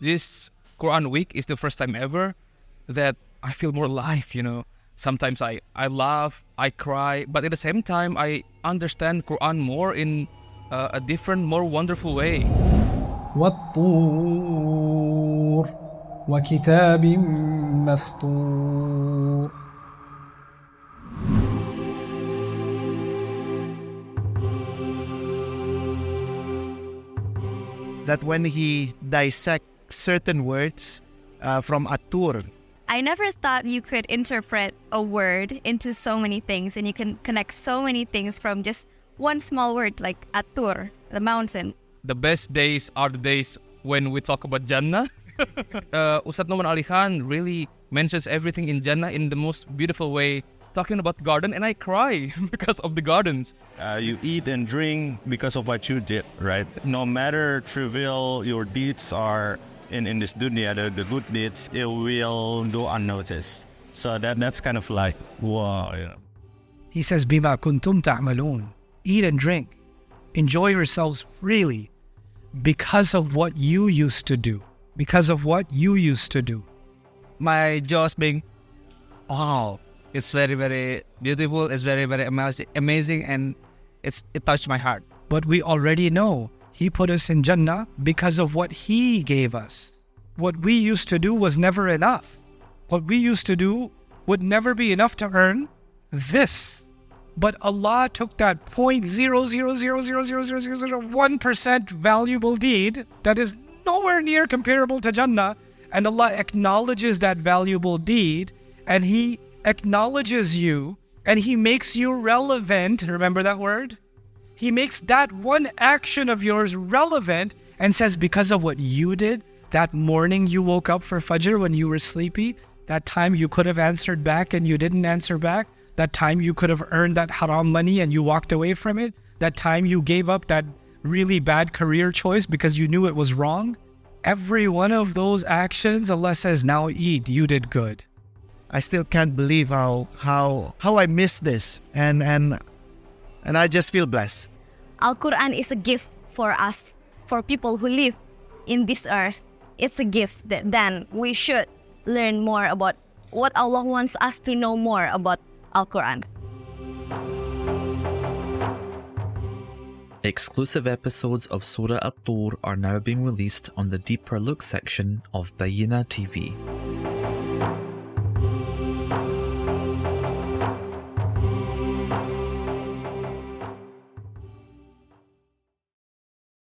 this Quran week is the first time ever that I feel more alive, you know. Sometimes I, I laugh, I cry, but at the same time, I understand Quran more in uh, a different, more wonderful way. والطور وكتاب مسطور that when he dissects certain words uh, from At-Tur, I never thought you could interpret a word into so many things and you can connect so many things from just one small word like At-Tur, the mountain. The best days are the days when we talk about Jannah. uh, Ustad Nouman Ali Khan really mentions everything in Jannah in the most beautiful way, talking about garden, and I cry because of the gardens. Uh, you eat and drink because of what you did, right? No matter trivial your deeds are in, in this dunya, the, the good deeds, it will go unnoticed. So that that's kind of like, wow, you know. He says, Bima kuntum ta'malun. Eat and drink. Enjoy yourselves freely because of what you used to do. Because of what you used to do. my jaws being wow it's very very beautiful it's very very amazing amazing and it's it touched my heart But we already know he put us in Jannah because of what He gave us. What we used to do was never enough. What we used to do would never be enough to earn this. But Allah took that point zero zero zero zero zero zero zero one percent valuable deed that is nowhere near comparable to Jannah, and Allah acknowledges that valuable deed, and He acknowledges you, and He makes you relevant. Remember that word? He makes that one action of yours relevant and says, because of what you did, that morning you woke up for Fajr when you were sleepy, that time you could have answered back and you didn't answer back, that time you could have earned that haram money and you walked away from it, that time you gave up that really bad career choice because you knew it was wrong. Every one of those actions, Allah says, now eat, you did good. I still can't believe how how how I missed this, and and and I just feel blessed. Al Quran is a gift for us, for people who live in this earth. It's a gift that then we should learn more about what Allah wants us to know more about Al Quran. Exclusive episodes of Surah At-Tur are now being released on the Deeper Look section of Bayyinah TV.